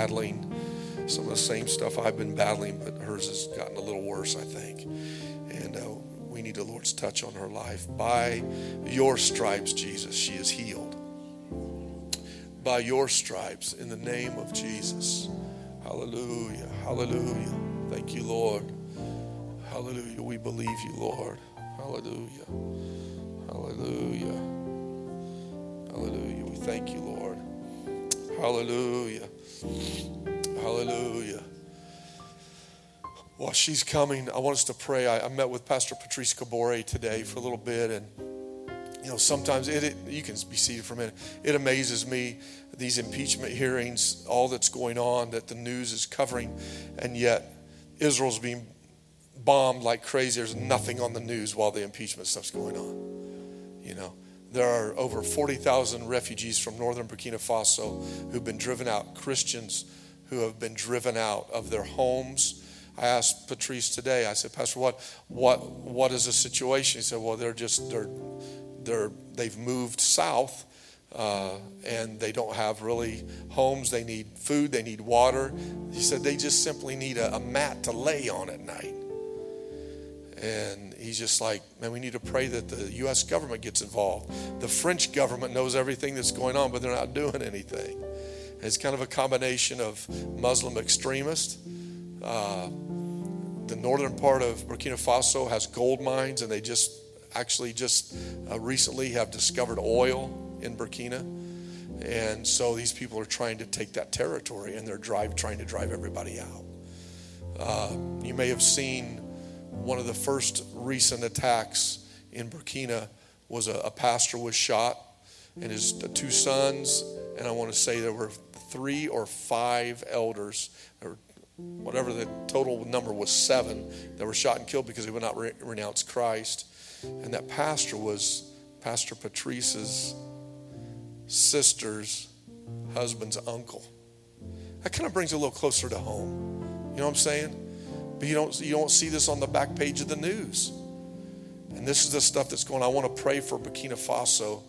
battling some of the same stuff I've been battling, but hers has gotten a little worse, I think. And uh, we need the Lord's touch on her life. By your stripes, Jesus, she is healed. By your stripes, in the name of Jesus. Hallelujah. Hallelujah. Thank you, Lord. Hallelujah. We believe you, Lord. Hallelujah. Hallelujah. Hallelujah. We thank you, Lord. Hallelujah. Hallelujah. While she's coming, I want us to pray. I, I met with Pastor Patrice Cabore today for a little bit, and you know, sometimes it, it, you can be seated for a minute. It amazes me these impeachment hearings, all that's going on that the news is covering, and yet Israel's being bombed like crazy. There's nothing on the news while the impeachment stuff's going on. You know, there are over 40,000 refugees from northern Burkina Faso who've been driven out, Christians who have been driven out of their homes. I asked Patrice today, I said, Pastor, what, what, what is the situation? He said, Well, they're just, they're, they're, they've moved south uh, and they don't have really homes. They need food, they need water. He said, They just simply need a, a mat to lay on at night. And he's just like, man, we need to pray that the U.S. government gets involved. The French government knows everything that's going on, but they're not doing anything. And it's kind of a combination of Muslim extremists. Uh, the northern part of Burkina Faso has gold mines, and they just actually just uh, recently have discovered oil in Burkina. And so these people are trying to take that territory, and they're drive, trying to drive everybody out. Uh, you may have seen one of the first recent attacks in Burkina was a, a pastor was shot and his two sons, and I want to say there were three or five elders, or whatever the total number was, seven that were shot and killed because they would not re- renounce Christ. And that pastor was Pastor Patrice's sister's husband's uncle. That kind of brings it a little closer to home. You know what I'm saying? But you don't, you don't see this on the back page of the news. And this is the stuff that's going on. I want to pray for Burkina Faso.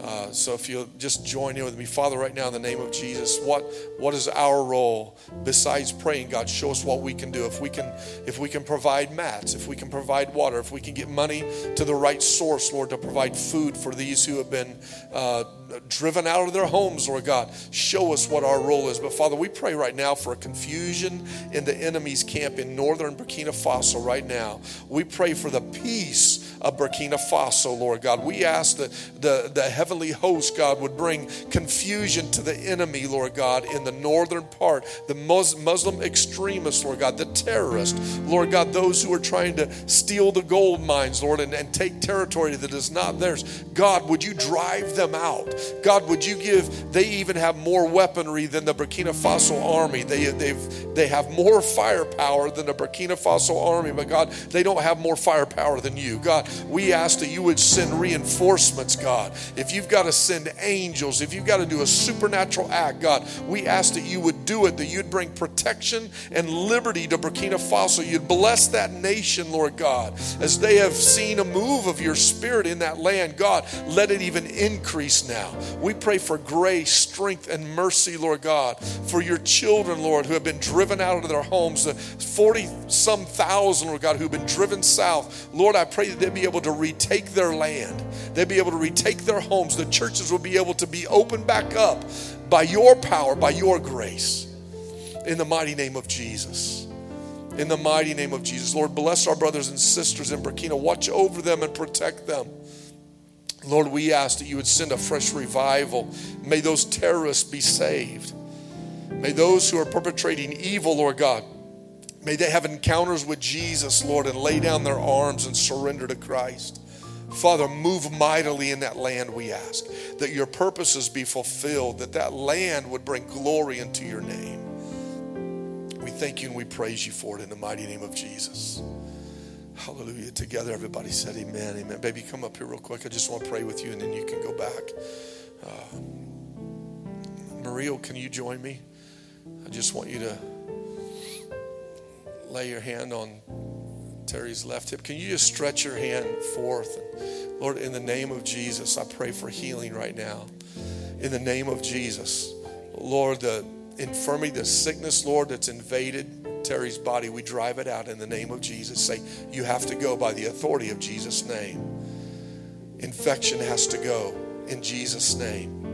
Uh, so if you'll just join in with me, Father, right now in the name of Jesus, what what is our role besides praying? God, show us what we can do. If we can, if we can provide mats, if we can provide water, if we can get money to the right source, Lord, to provide food for these who have been uh, driven out of their homes, Lord God, show us what our role is. But Father, we pray right now for a confusion in the enemy's camp in northern Burkina Faso right now. We pray for the peace of Burkina Faso, Lord God. We ask that the, the heavenly host, God, would bring confusion to the enemy, Lord God, in the northern part, the Muslim extremists, Lord God, the terrorists, Lord God, those who are trying to steal the gold mines, Lord, and, and take territory that is not theirs. God, would you drive them out? God, would you give, they even have more weaponry than the Burkina Faso army. They, they've, they have more firepower than the Burkina Faso army, but God, they don't have more firepower than you. God, we ask that you would send reinforcements, God. If you've got to send angels, if you've got to do a supernatural act, God, we ask that you would do it, that you'd bring protection and liberty to Burkina Faso. You'd bless that nation, Lord God, as they have seen a move of your spirit in that land. God, let it even increase now. We pray for grace, strength, and mercy, Lord God, for your children, Lord, who have been driven out of their homes, the 40 some thousand, Lord God, who've been driven south. Lord, I pray that they be able to retake their land. They'd be able to retake their homes. The churches will be able to be opened back up by your power, by your grace. In the mighty name of Jesus. In the mighty name of Jesus. Lord, bless our brothers and sisters in Burkina. Watch over them and protect them. Lord, we ask that you would send a fresh revival. May those terrorists be saved. May those who are perpetrating evil, Lord God, May they have encounters with Jesus, Lord, and lay down their arms and surrender to Christ. Father, move mightily in that land, we ask, that your purposes be fulfilled, that that land would bring glory into your name. We thank you and we praise you for it in the mighty name of Jesus. Hallelujah. Together, everybody said amen. Amen. Baby, come up here real quick. I just want to pray with you and then you can go back. Uh, Maria, can you join me? I just want you to lay your hand on Terry's left hip. Can you just stretch your hand forth? Lord, in the name of Jesus, I pray for healing right now. In the name of Jesus. Lord, the infirmity, the sickness, Lord, that's invaded Terry's body, we drive it out in the name of Jesus. Say, you have to go by the authority of Jesus' name. Infection has to go in Jesus' name.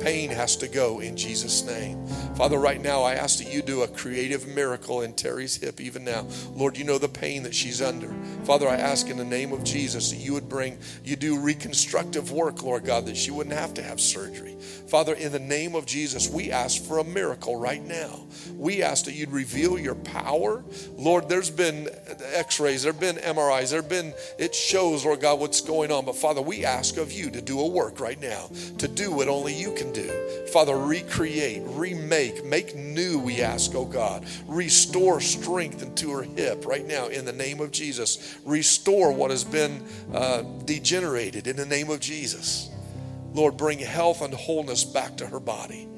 Pain has to go in Jesus' name. Father, right now I ask that you do a creative miracle in Terry's hip even now. Lord, you know the pain that she's under. Father, I ask in the name of Jesus that you would bring, you do reconstructive work, Lord God, that she wouldn't have to have surgery. Father, in the name of Jesus, we ask for a miracle right now. We ask that you'd reveal your power. Lord, there's been x rays, there have been MRIs, there have been, it shows, Lord God, what's going on. But Father, we ask of you to do a work right now, to do what only you can do. Father, recreate, remake, make new, we ask, oh God. Restore strength into her hip right now in the name of Jesus. Restore what has been uh, degenerated in the name of Jesus. Lord, bring health and wholeness back to her body.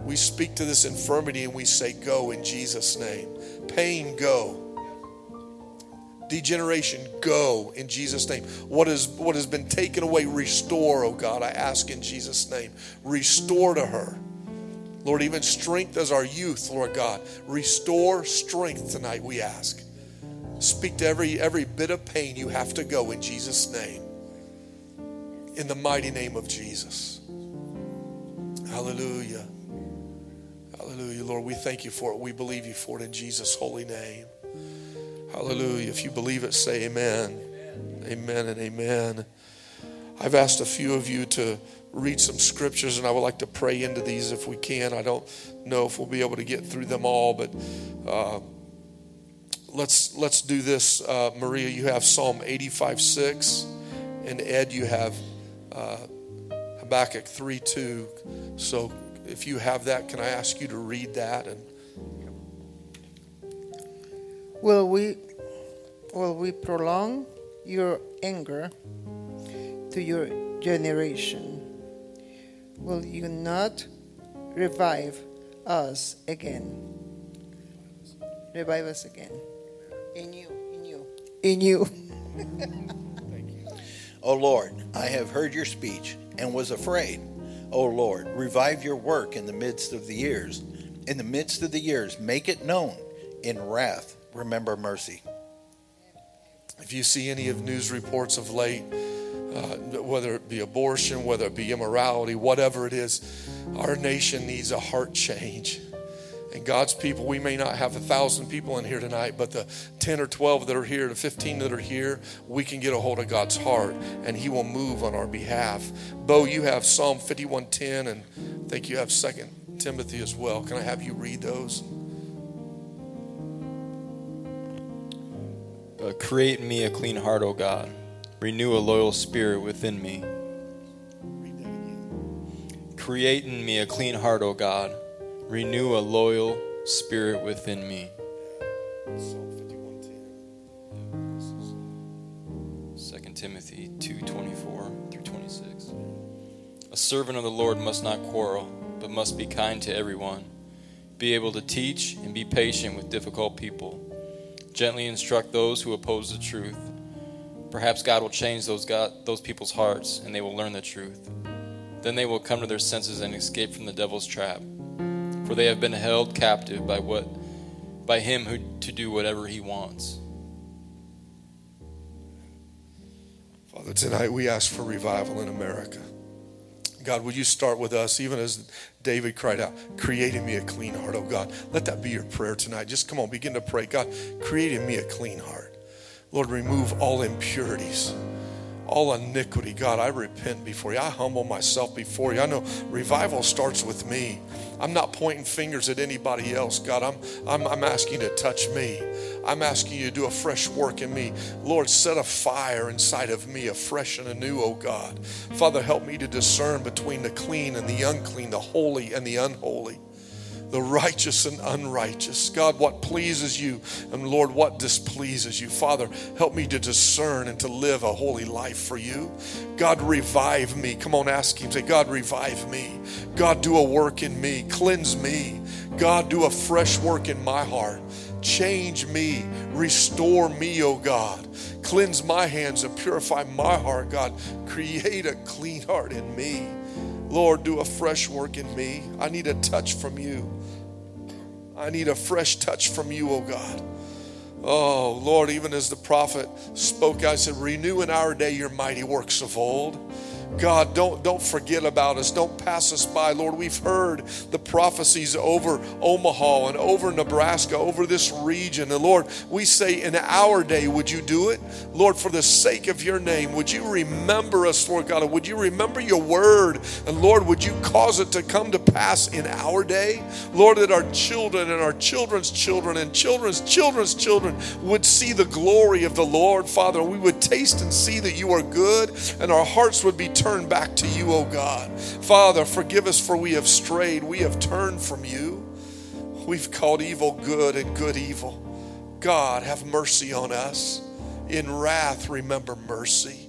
We speak to this infirmity and we say, Go in Jesus' name. Pain, go. Degeneration, go in Jesus' name. What, is, what has been taken away, restore, oh God. I ask in Jesus' name. Restore to her. Lord, even strength as our youth, Lord God. Restore strength tonight, we ask. Speak to every, every bit of pain you have to go in Jesus' name in the mighty name of Jesus. Hallelujah. Hallelujah. Lord, we thank you for it. We believe you for it in Jesus' holy name. Hallelujah. If you believe it, say amen. Amen and amen. I've asked a few of you to read some scriptures, and I would like to pray into these if we can. I don't know if we'll be able to get through them all, but uh, let's let's do this. Uh, Maria, you have Psalm 85 6, and Ed, you have uh, Habakkuk 3 2. So if you have that, can I ask you to read that? And Will we, will we prolong your anger to your generation? Will you not revive us again? Revive us again. In you, in you, in you. Thank you. O Lord, I have heard your speech and was afraid. O Lord, revive your work in the midst of the years. In the midst of the years, make it known. In wrath, remember mercy. If you see any of news reports of late, uh, whether it be abortion, whether it be immorality, whatever it is, our nation needs a heart change. And God's people, we may not have a thousand people in here tonight, but the 10 or 12 that are here, the 15 that are here, we can get a hold of God's heart and He will move on our behalf. Bo, you have Psalm 51:10, and I think you have Second Timothy as well. Can I have you read those? Uh, create in me a clean heart, O God. Renew a loyal spirit within me. Create in me a clean heart, O God. Renew a loyal spirit within me. Psalm 51:10. 2 Timothy 2:24 through 26. A servant of the Lord must not quarrel, but must be kind to everyone. Be able to teach and be patient with difficult people. Gently instruct those who oppose the truth. Perhaps God will change those God, those people's hearts and they will learn the truth. Then they will come to their senses and escape from the devil's trap. For they have been held captive by what by him who to do whatever he wants. Father, tonight we ask for revival in America. God, will you start with us, even as David cried out, Create in me a clean heart, oh God. Let that be your prayer tonight. Just come on, begin to pray. God, create in me a clean heart. Lord, remove all impurities, all iniquity. God, I repent before you. I humble myself before you. I know revival starts with me. I'm not pointing fingers at anybody else, God. I'm, I'm, I'm asking you to touch me. I'm asking you to do a fresh work in me. Lord, set a fire inside of me, a fresh and anew, oh God. Father, help me to discern between the clean and the unclean, the holy and the unholy the righteous and unrighteous. God, what pleases you, and Lord, what displeases you. Father, help me to discern and to live a holy life for you. God, revive me. Come on, ask Him. Say, God, revive me. God, do a work in me. Cleanse me. God, do a fresh work in my heart. Change me. Restore me, O God. Cleanse my hands and purify my heart, God. Create a clean heart in me. Lord, do a fresh work in me. I need a touch from you. I need a fresh touch from you, oh God. Oh, Lord, even as the prophet spoke, I said, Renew in our day your mighty works of old. God, don't, don't forget about us. Don't pass us by. Lord, we've heard the prophecies over Omaha and over Nebraska, over this region. And Lord, we say in our day, would you do it? Lord, for the sake of your name, would you remember us, Lord God? Would you remember your word? And Lord, would you cause it to come to pass in our day? Lord, that our children and our children's children and children's children's children would see the glory of the Lord, Father. And we would taste and see that you are good, and our hearts would be turn back to you, O God. Father, forgive us for we have strayed. We have turned from you. We've called evil good and good evil. God, have mercy on us. In wrath, remember mercy.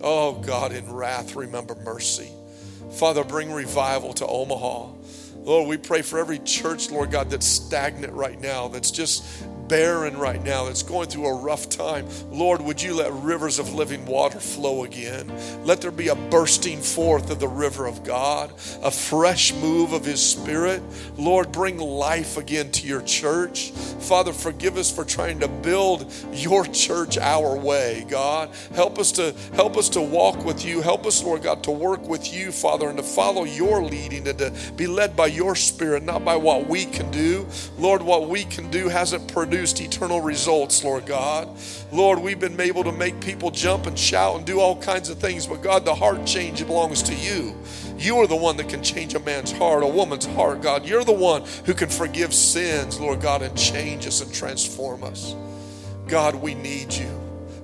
Oh, God, in wrath, remember mercy. Father, bring revival to Omaha. Lord, we pray for every church, Lord God, that's stagnant right now, that's just barren right now, that's going through a rough time, Lord, would you let rivers of living water flow again? Let there be a bursting forth of the river of God, a fresh move of His Spirit. Lord, bring life again to your church. Father, forgive us for trying to build your church our way, God. Help us to help us to walk with you. Help us, Lord God, to work with you, Father, and to follow your leading and to be led by your spirit, not by what we can do. Lord, what we can do hasn't produced produced eternal results, Lord God. Lord, we've been able to make people jump and shout and do all kinds of things, but God, the heart change belongs to you. You are the one that can change a man's heart, a woman's heart, God. You're the one who can forgive sins, Lord God, and change us and transform us. God, we need you.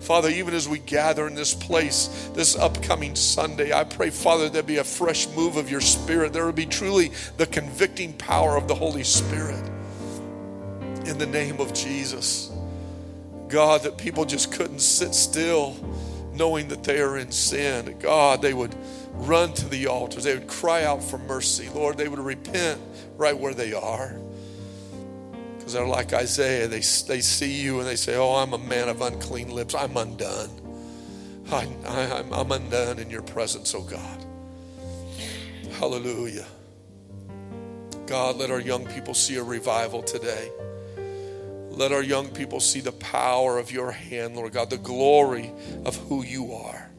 Father, even as we gather in this place this upcoming Sunday, I pray, Father, there be a fresh move of your Spirit. There will be truly the convicting power of the Holy Spirit in the name of Jesus. God, that people just couldn't sit still knowing that they are in sin. God, they would run to the altars, they would cry out for mercy. Lord, they would repent right where they are. Because they're like Isaiah, they, they see you and they say, Oh, I'm a man of unclean lips. I'm undone. I, I'm, I'm undone in your presence, oh God. Hallelujah. God, let our young people see a revival today. Let our young people see the power of your hand, Lord God, the glory of who you are.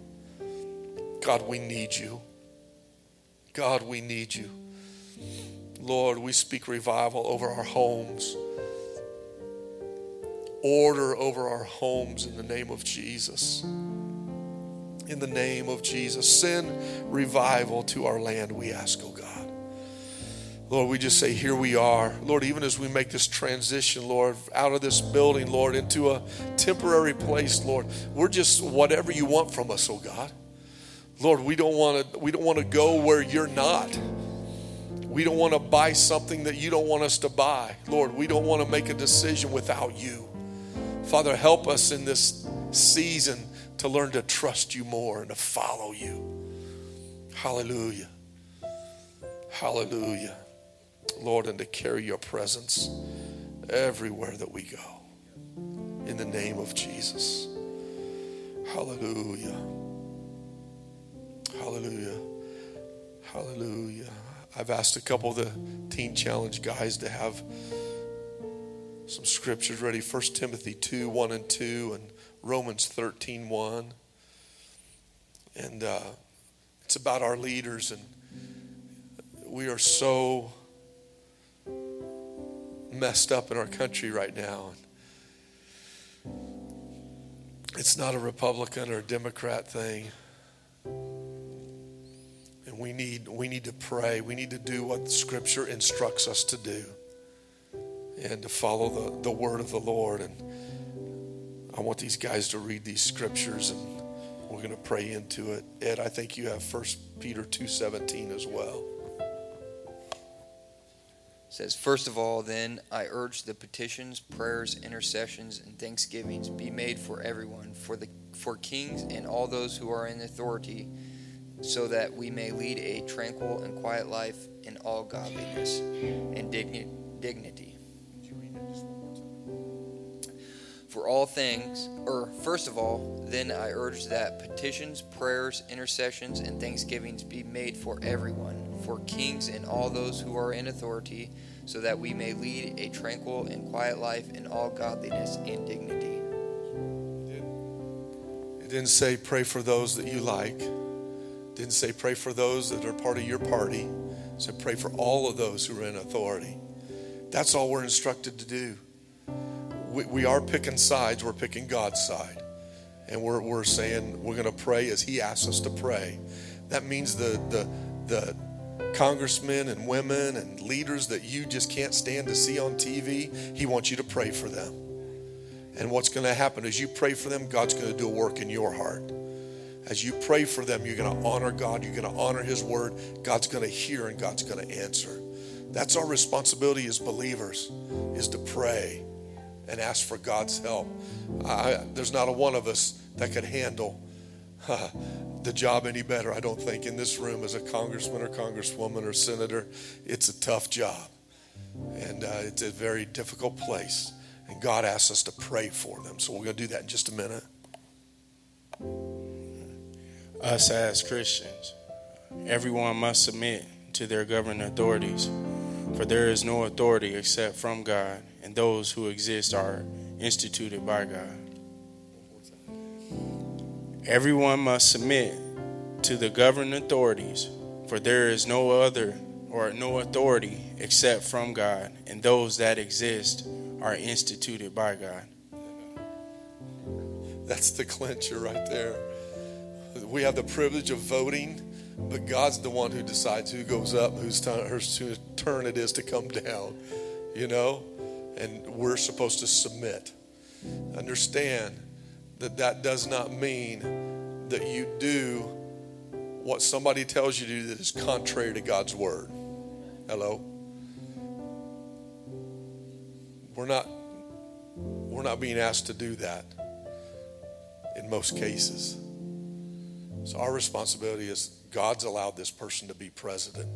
God, we need you. God, we need you. Lord, we speak revival over our homes, order over our homes in the name of Jesus. In the name of Jesus, send revival to our land, we ask, oh God. Lord, we just say, here we are. Lord, even as we make this transition, Lord, out of this building, Lord, into a temporary place, Lord, we're just whatever you want from us, oh God. Lord, we don't want to we don't want to go where you're not. We don't want to buy something that you don't want us to buy. Lord, we don't want to make a decision without you. Father, help us in this season to learn to trust you more and to follow you. Hallelujah. Hallelujah. Lord, and to carry your presence everywhere that we go. In the name of Jesus. Hallelujah. Hallelujah. Hallelujah. I've asked a couple of the Teen Challenge guys to have some scriptures ready 1 Timothy 2 1 and 2, and Romans 13 1. And uh, it's about our leaders, and we are so messed up in our country right now. It's not a Republican or a Democrat thing. And we need, we need to pray. We need to do what Scripture instructs us to do and to follow the, the word of the Lord. And I want these guys to read these scriptures and we're going to pray into it. Ed, I think you have 1 Peter 2.17 as well says, First of all, then, I urge the petitions, prayers, intercessions, and thanksgivings be made for everyone, for, the, for kings and all those who are in authority, so that we may lead a tranquil and quiet life in all godliness and digni- dignity. For all things, or first of all, then I urge that petitions, prayers, intercessions, and thanksgivings be made for everyone for kings and all those who are in authority, so that we may lead a tranquil and quiet life in all godliness and dignity. It didn't say pray for those that you like. It didn't say pray for those that are part of your party. It said pray for all of those who are in authority. That's all we're instructed to do. We, we are picking sides. We're picking God's side. And we're, we're saying we're going to pray as He asks us to pray. That means the, the, the congressmen and women and leaders that you just can't stand to see on TV, He wants you to pray for them. And what's going to happen is you pray for them, God's going to do a work in your heart. As you pray for them, you're going to honor God, you're going to honor His word, God's going to hear and God's going to answer. That's our responsibility as believers, is to pray and ask for God's help. I, there's not a one of us that could handle the job any better, I don't think, in this room as a congressman or congresswoman or senator. It's a tough job, and uh, it's a very difficult place. And God asks us to pray for them. So we're going to do that in just a minute. Us as Christians, everyone must submit to their governing authorities, for there is no authority except from God, and those who exist are instituted by God. Everyone must submit to the governing authorities, for there is no other or no authority except from God, and those that exist are instituted by God. That's the clincher right there. We have the privilege of voting, but God's the one who decides who goes up, whose turn, whose turn it is to come down, you know? And we're supposed to submit. Understand that that does not mean that you do what somebody tells you to do that is contrary to God's word. Hello? We're not we're not being asked to do that in most cases. So our responsibility is God's allowed this person to be president.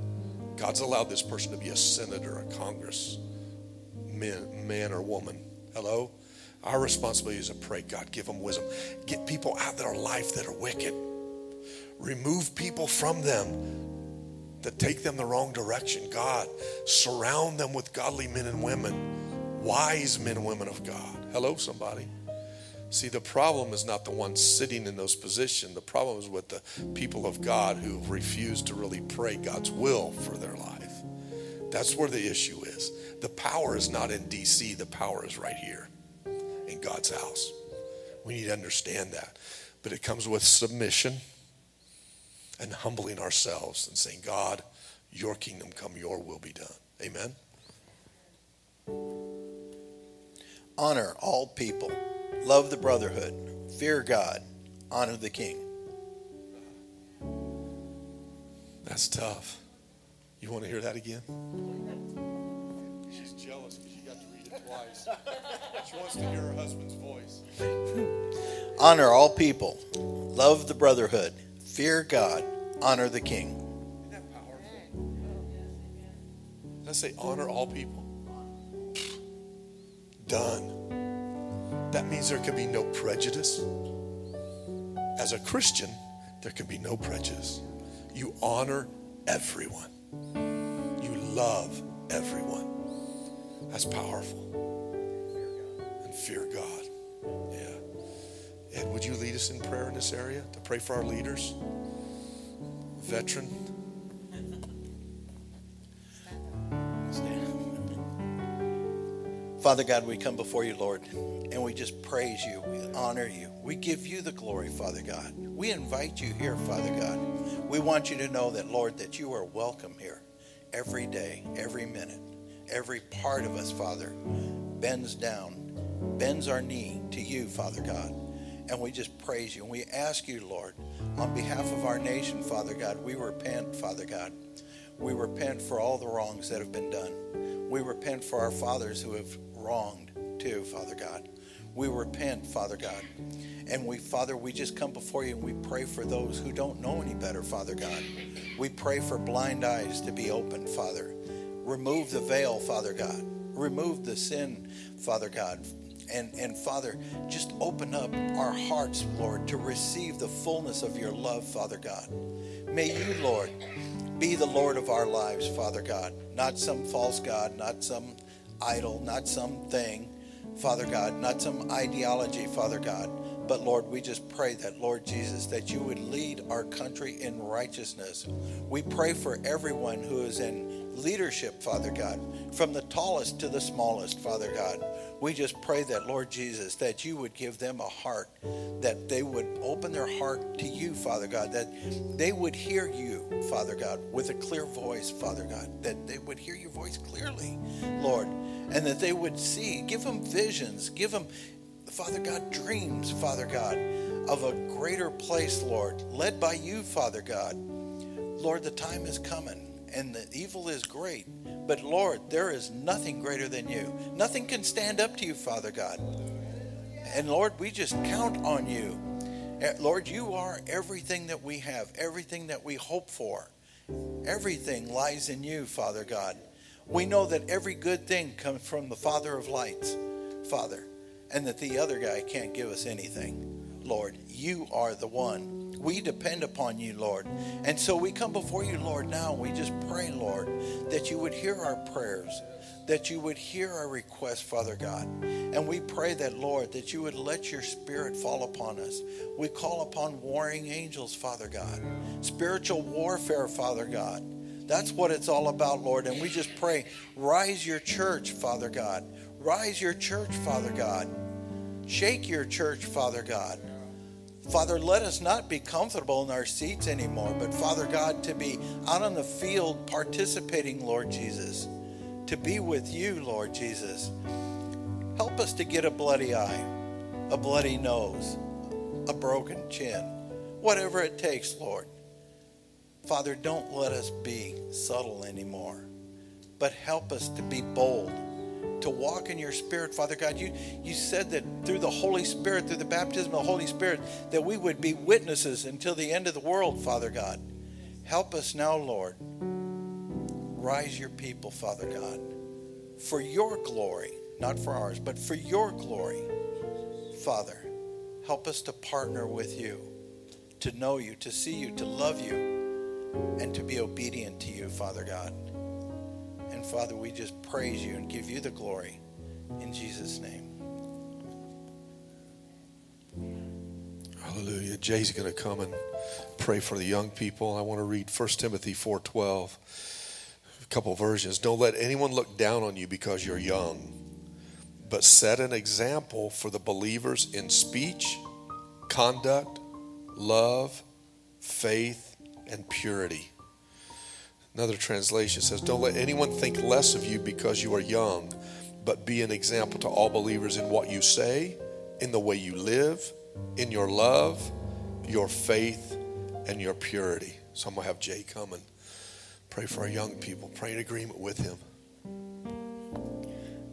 God's allowed this person to be a senator, a congress man, man or woman. Hello? Our responsibility is to pray, God, give them wisdom. Get people out of their life that are wicked. Remove people from them that take them the wrong direction. God, surround them with godly men and women, wise men and women of God. Hello, somebody. See, the problem is not the ones sitting in those positions. The problem is with the people of God who refuse to really pray God's will for their life. That's where the issue is. The power is not in D.C., the power is right here in God's house. We need to understand that. But it comes with submission and humbling ourselves and saying, God, your kingdom come, your will be done. Amen. Honor all people, love the brotherhood, fear God, honor the king. That's tough. You want to hear that again? Got to read it twice. she wants to hear her husband's voice. Honor all people, love the brotherhood, fear God, honor the king. Isn't that powerful? Did I say honor all people? Done. That means there can be no prejudice. As a Christian, there can be no prejudice. You honor everyone. You love everyone. That's powerful. And fear God. Yeah. Ed, would you lead us in prayer in this area to pray for our leaders? Veteran. Father God, we come before you, Lord, and we just praise you. We honor you. We give you the glory, Father God. We invite you here, Father God. We want you to know that, Lord, that you are welcome here every day, every minute. Every part of us, Father, bends down, bends our knee to you, Father God. And we just praise you. And we ask you, Lord, on behalf of our nation, Father God, we repent, Father God. We repent for all the wrongs that have been done. We repent for our fathers who have wronged too, Father God. We repent, Father God. And we, Father, we just come before you and we pray for those who don't know any better, Father God. We pray for blind eyes to be opened, Father. Remove the veil, Father God. Remove the sin, Father God. And, and Father, just open up our hearts, Lord, to receive the fullness of your love, Father God. May you, Lord, Be the Lord of our lives, Father God. Not some false God, not some idol, not some thing, Father God, not some ideology, Father God. But Lord, we just pray that, Lord Jesus, that you would lead our country in righteousness. We pray for everyone who is in leadership, Father God, from the tallest to the smallest, Father God. We just pray that, Lord Jesus, that you would give them a heart, that they would open their heart to you, Father God, that they would hear you, Father God, with a clear voice, Father God, that they would hear your voice clearly, Lord, and that they would see, give them visions, give them Father God, dreams, Father God, of a greater place, Lord, led by you, Father God. Lord, the time is coming and the evil is great. But Lord, there is nothing greater than you. Nothing can stand up to you, Father God. And Lord, we just count on you. Eh, Lord, you are everything that we have, everything that we hope for. Everything lies in you, Father God. We know that every good thing comes from the Father of lights, Father and that the other guy can't give us anything. Lord, you are the one. We depend upon you, Lord. And so we come before you, Lord, now. We just pray, Lord, that you would hear our prayers, that you would hear our requests, Father God. And we pray that, Lord, that you would let your spirit fall upon us. We call upon warring angels, Father God, spiritual warfare, Father God. That's what it's all about, Lord. And we just pray, rise your church, Father God. Rise your church, Father God. Shake your church, Father God. Father, let us not be comfortable in our seats anymore, but Father God, to be out on the field participating, Lord Jesus, to be with you, Lord Jesus. Help us to get a bloody eye, a bloody nose, a broken chin, whatever it takes, Lord. Father, don't let us be subtle anymore, but help us to be bold to walk in your spirit, Father God. You, you said that through the Holy Spirit, through the baptism of the Holy Spirit, that we would be witnesses until the end of the world, Father God. Help us now, Lord. Rise your people, Father God, for your glory, not for ours, but for your glory. Father, help us to partner with you, to know you, to see you, to love you, and to be obedient to you, Father God. Father, we just praise you and give you the glory in Jesus' name. Hallelujah. Jay's going to come and pray for the young people. I want to read 1 Timothy 4:12. A couple versions. Don't let anyone look down on you because you're young, but set an example for the believers in speech, conduct, love, faith, and purity. Another translation says, Don't let anyone think less of you because you are young, but be an example to all believers in what you say, in the way you live, in your love, your faith, and your purity. So I'm going to have Jay come and pray for our young people, pray in agreement with him.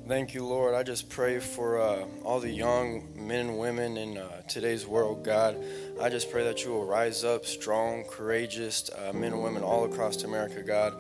Thank you, Lord. I just pray for uh, all the young men and women in uh, today's world, God. I just pray that you will rise up strong, courageous uh, men and women all across America, God.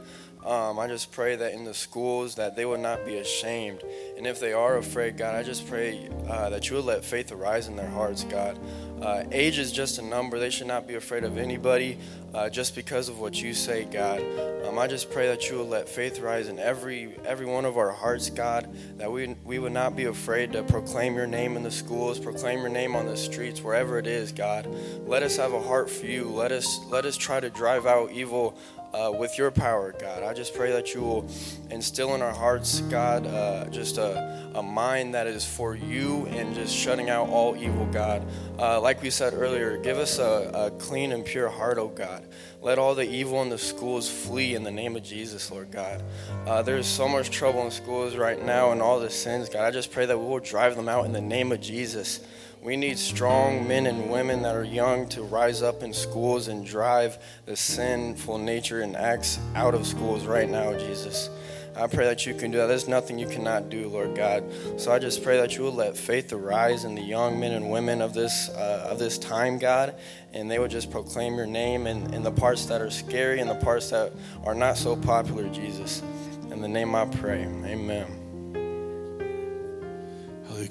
Um, I just pray that in the schools that they would not be ashamed, and if they are afraid, God, I just pray uh, that you would let faith arise in their hearts, God. Uh, age is just a number; they should not be afraid of anybody uh, just because of what you say, God. Um, I just pray that you will let faith rise in every every one of our hearts, God. That we we would not be afraid to proclaim your name in the schools, proclaim your name on the streets, wherever it is, God. Let us have a heart for you. Let us let us try to drive out evil uh, with your power, God. I just pray that you will instill in our hearts, God, uh, just a, a mind that is for you and just shutting out all evil, God. Uh, like we said earlier, give us a, a, clean and pure heart, oh God. Let all the evil in the schools flee in the name of Jesus, Lord God. Uh, there's so much trouble in schools right now and all the sins, God. I just pray that we will drive them out in the name of Jesus. We need strong men and women that are young to rise up in schools and drive the sinful nature and acts out of schools right now, Jesus. I pray that you can do that. There's nothing you cannot do, Lord God. So I just pray that you will let faith arise in the young men and women of this uh, of this time, God, and they will just proclaim your name in, in the parts that are scary and the parts that are not so popular, Jesus. In the name I pray. Amen.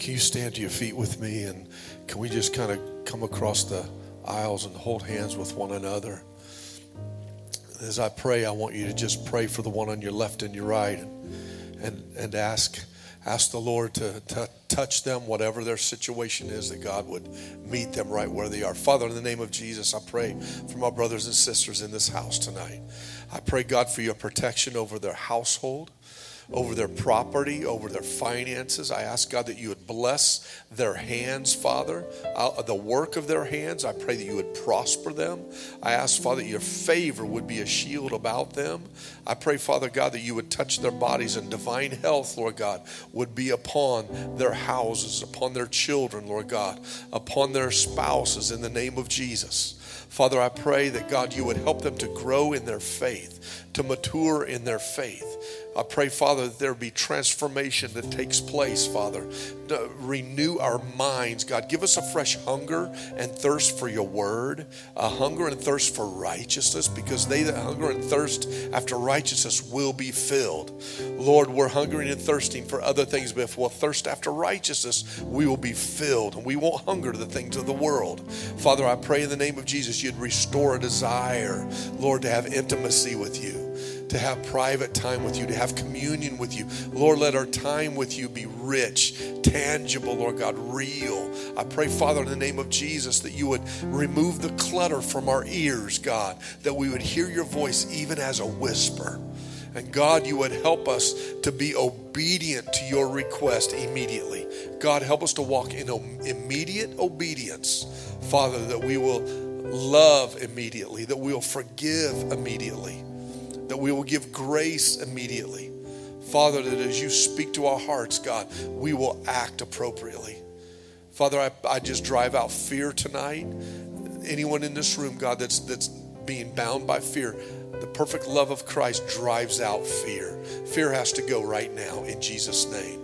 Can you stand to your feet with me and can we just kind of come across the aisles and hold hands with one another? As I pray, I want you to just pray for the one on your left and your right and, and, and ask, ask the Lord to, to touch them, whatever their situation is, that God would meet them right where they are. Father, in the name of Jesus, I pray for my brothers and sisters in this house tonight. I pray, God, for your protection over their household over their property, over their finances. I ask God that you would bless their hands, Father, uh, the work of their hands. I pray that you would prosper them. I ask, Father, that your favor would be a shield about them. I pray, Father God, that you would touch their bodies and divine health, Lord God, would be upon their houses, upon their children, Lord God, upon their spouses in the name of Jesus. Father, I pray that God, you would help them to grow in their faith, to mature in their faith. I pray, Father, that there be transformation that takes place, Father. To renew our minds, God. Give us a fresh hunger and thirst for your word, a hunger and thirst for righteousness, because they that hunger and thirst after righteousness will be filled. Lord, we're hungering and thirsting for other things, but if we'll thirst after righteousness, we will be filled and we won't hunger the things of the world. Father, I pray in the name of Jesus, you'd restore a desire, Lord, to have intimacy with you to have private time with you, to have communion with you. Lord, let our time with you be rich, tangible, Lord God, real. I pray, Father, in the name of Jesus, that you would remove the clutter from our ears, God, that we would hear your voice even as a whisper. And God, you would help us to be obedient to your request immediately. God, help us to walk in immediate obedience, Father, that we will love immediately, that we will forgive immediately that we will give grace immediately. Father, that as you speak to our hearts, God, we will act appropriately. Father, I, I just drive out fear tonight. Anyone in this room, God, that's that's being bound by fear, the perfect love of Christ drives out fear. Fear has to go right now in Jesus' name.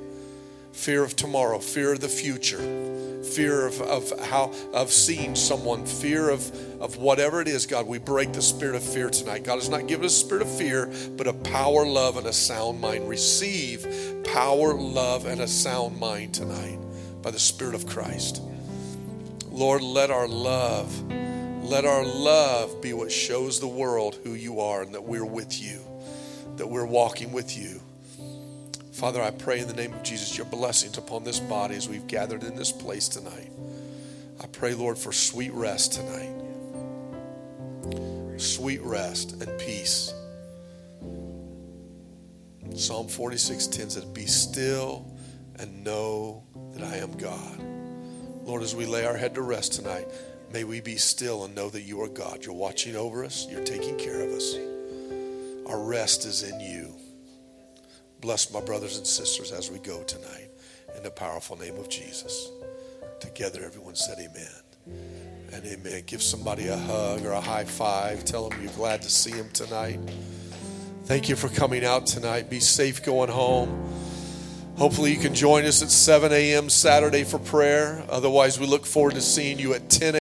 Fear of tomorrow, fear of the future fear of, of how of seeing someone, fear of, of whatever it is, God, we break the spirit of fear tonight. God has not given us a spirit of fear, but a power, love, and a sound mind. Receive power, love, and a sound mind tonight by the Spirit of Christ. Lord, let our love, let our love be what shows the world who you are and that we're with you, that we're walking with you. Father, I pray in the name of Jesus your blessings upon this body as we've gathered in this place tonight. I pray, Lord, for sweet rest tonight. Sweet rest and peace. Psalm 46:10 says, Be still and know that I am God. Lord, as we lay our head to rest tonight, may we be still and know that you are God. You're watching over us, you're taking care of us. Our rest is in you. Bless my brothers and sisters as we go tonight in the powerful name of Jesus. Together, everyone said amen and amen. Give somebody a hug or a high five. Tell them you're glad to see them tonight. Thank you for coming out tonight. Be safe going home. Hopefully, you can join us at 7 a.m. Saturday for prayer. Otherwise, we look forward to seeing you at 10 a.m.